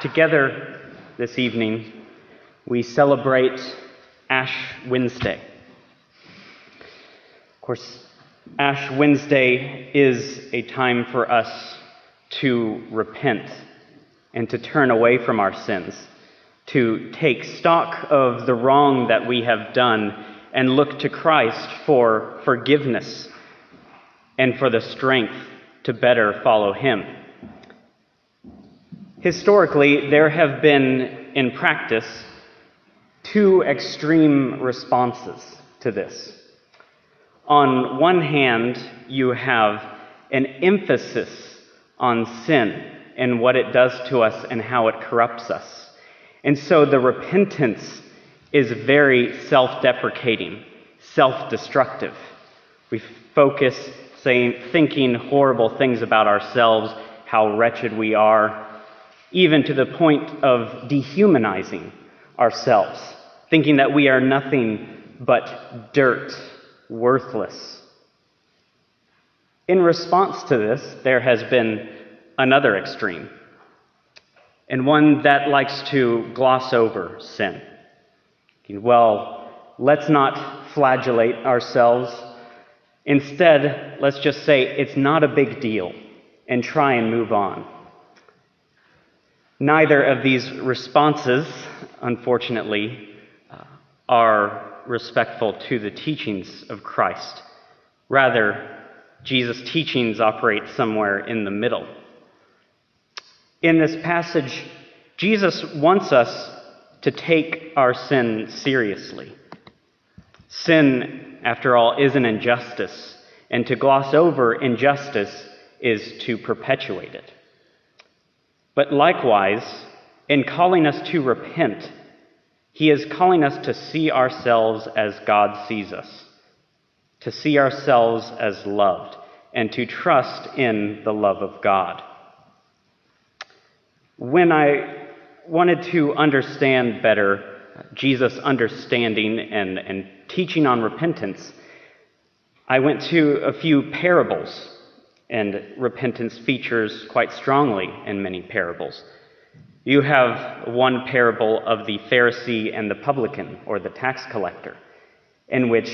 Together this evening, we celebrate Ash Wednesday. Of course, Ash Wednesday is a time for us to repent and to turn away from our sins, to take stock of the wrong that we have done and look to Christ for forgiveness and for the strength to better follow Him. Historically, there have been, in practice, two extreme responses to this. On one hand, you have an emphasis on sin and what it does to us and how it corrupts us. And so the repentance is very self deprecating, self destructive. We focus saying, thinking horrible things about ourselves, how wretched we are, even to the point of dehumanizing ourselves, thinking that we are nothing but dirt, worthless. In response to this, there has been another extreme, and one that likes to gloss over sin. Well, let's not flagellate ourselves. Instead, let's just say it's not a big deal and try and move on. Neither of these responses, unfortunately, uh, are respectful to the teachings of Christ. Rather, Jesus' teachings operate somewhere in the middle. In this passage, Jesus wants us to take our sin seriously. Sin, after all, is an injustice, and to gloss over injustice is to perpetuate it. But likewise, in calling us to repent, he is calling us to see ourselves as God sees us, to see ourselves as loved, and to trust in the love of God. When I wanted to understand better Jesus' understanding and, and teaching on repentance, I went to a few parables and repentance features quite strongly in many parables. You have one parable of the Pharisee and the publican, or the tax collector, in which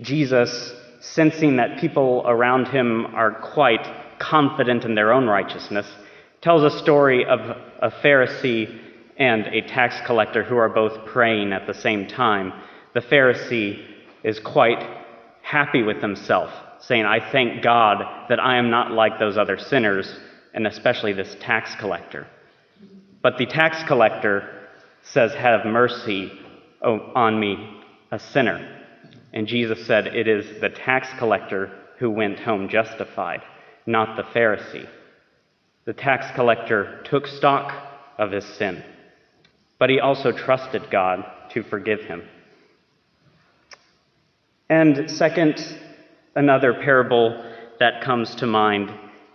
Jesus, sensing that people around him are quite confident in their own righteousness, tells a story of a Pharisee and a tax collector who are both praying at the same time. The Pharisee is quite happy with himself saying, I thank God that I am not like those other sinners, and especially this tax collector. But the tax collector says, Have mercy on me, a sinner. And Jesus said, It is the tax collector who went home justified, not the Pharisee. The tax collector took stock of his sin, but he also trusted God to forgive him. And second, Another parable that comes to mind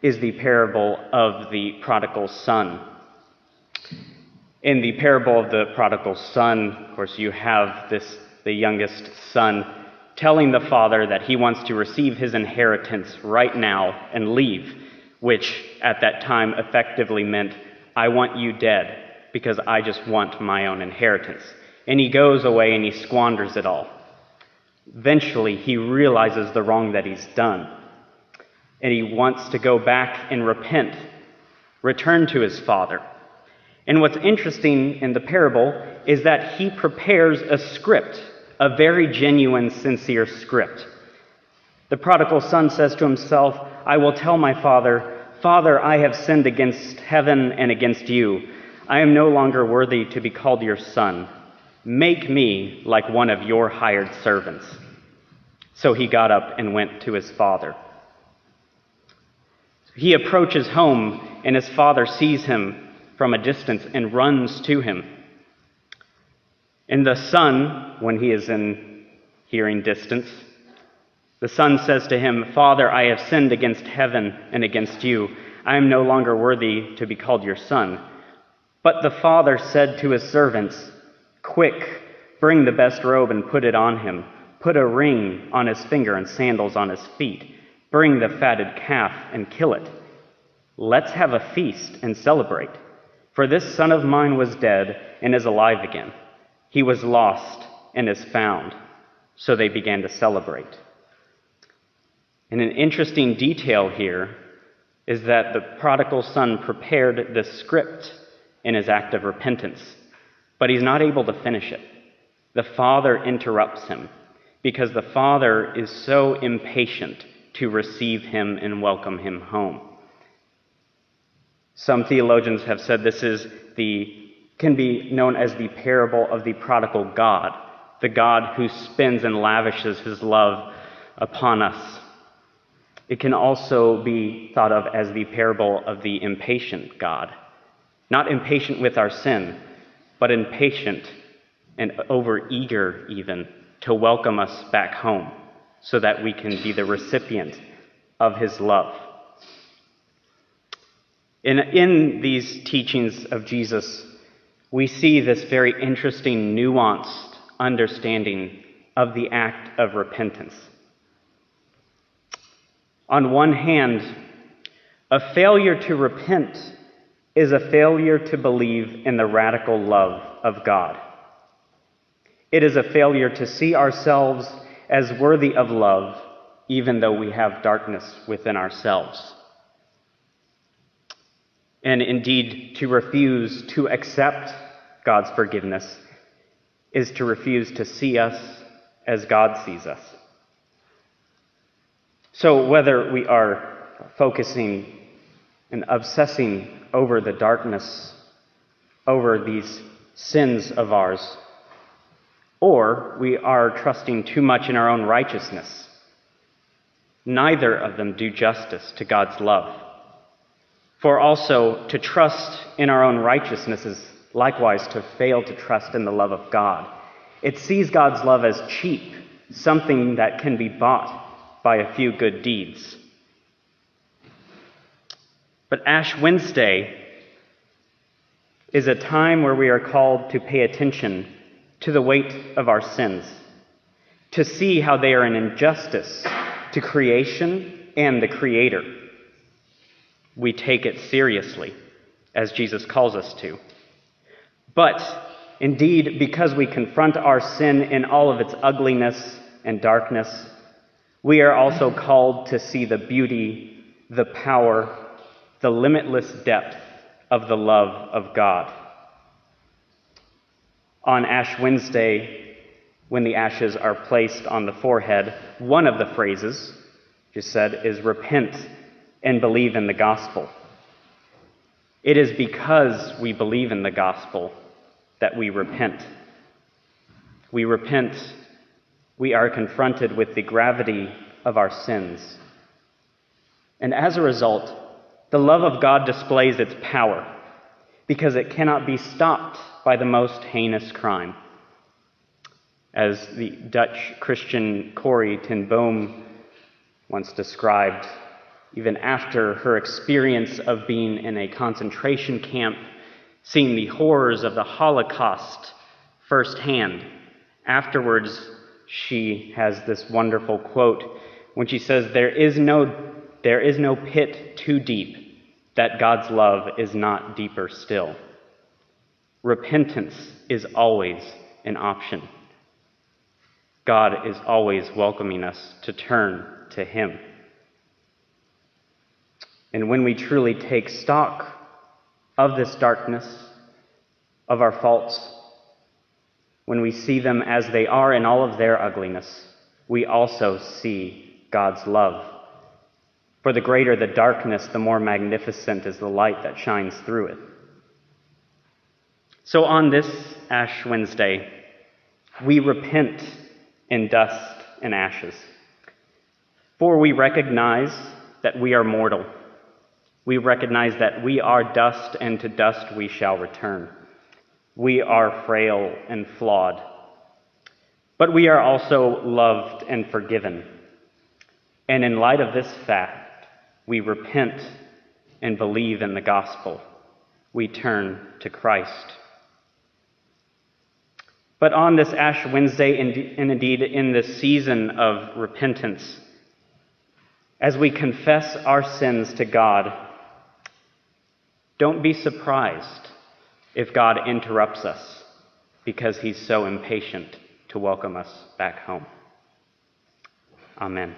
is the parable of the prodigal son. In the parable of the prodigal son, of course, you have this, the youngest son, telling the father that he wants to receive his inheritance right now and leave, which at that time effectively meant, I want you dead because I just want my own inheritance. And he goes away and he squanders it all. Eventually, he realizes the wrong that he's done. And he wants to go back and repent, return to his father. And what's interesting in the parable is that he prepares a script, a very genuine, sincere script. The prodigal son says to himself, I will tell my father, Father, I have sinned against heaven and against you. I am no longer worthy to be called your son. Make me like one of your hired servants. So he got up and went to his father. He approaches home, and his father sees him from a distance and runs to him. And the son, when he is in hearing distance, the son says to him, Father, I have sinned against heaven and against you. I am no longer worthy to be called your son. But the father said to his servants, Quick, bring the best robe and put it on him. Put a ring on his finger and sandals on his feet. Bring the fatted calf and kill it. Let's have a feast and celebrate. For this son of mine was dead and is alive again. He was lost and is found. So they began to celebrate. And an interesting detail here is that the prodigal son prepared the script in his act of repentance, but he's not able to finish it. The father interrupts him because the father is so impatient to receive him and welcome him home. Some theologians have said this is the can be known as the parable of the prodigal God, the God who spends and lavishes his love upon us. It can also be thought of as the parable of the impatient God. Not impatient with our sin, but impatient and overeager even to welcome us back home so that we can be the recipient of his love. In, in these teachings of Jesus, we see this very interesting, nuanced understanding of the act of repentance. On one hand, a failure to repent is a failure to believe in the radical love of God. It is a failure to see ourselves as worthy of love, even though we have darkness within ourselves. And indeed, to refuse to accept God's forgiveness is to refuse to see us as God sees us. So, whether we are focusing and obsessing over the darkness, over these sins of ours, or we are trusting too much in our own righteousness, neither of them do justice to God's love. For also, to trust in our own righteousness is likewise to fail to trust in the love of God. It sees God's love as cheap, something that can be bought by a few good deeds. But Ash Wednesday is a time where we are called to pay attention to the weight of our sins, to see how they are an injustice to creation and the Creator we take it seriously, as Jesus calls us to. But indeed, because we confront our sin in all of its ugliness and darkness, we are also called to see the beauty, the power, the limitless depth of the love of God. On Ash Wednesday, when the ashes are placed on the forehead, one of the phrases, just said, is repent and believe in the gospel. It is because we believe in the gospel that we repent. We repent, we are confronted with the gravity of our sins. And as a result, the love of God displays its power because it cannot be stopped by the most heinous crime. As the Dutch Christian Corrie ten Boom once described, even after her experience of being in a concentration camp, seeing the horrors of the Holocaust firsthand. Afterwards, she has this wonderful quote when she says, There is no, there is no pit too deep that God's love is not deeper still. Repentance is always an option. God is always welcoming us to turn to Him. And when we truly take stock of this darkness, of our faults, when we see them as they are in all of their ugliness, we also see God's love. For the greater the darkness, the more magnificent is the light that shines through it. So on this Ash Wednesday, we repent in dust and ashes. For we recognize that we are mortal we recognize that we are dust, and to dust we shall return. We are frail and flawed. But we are also loved and forgiven. And in light of this fact, we repent and believe in the gospel. We turn to Christ. But on this Ash Wednesday, and indeed in this season of repentance, as we confess our sins to God, don't be surprised if God interrupts us because he's so impatient to welcome us back home. Amen.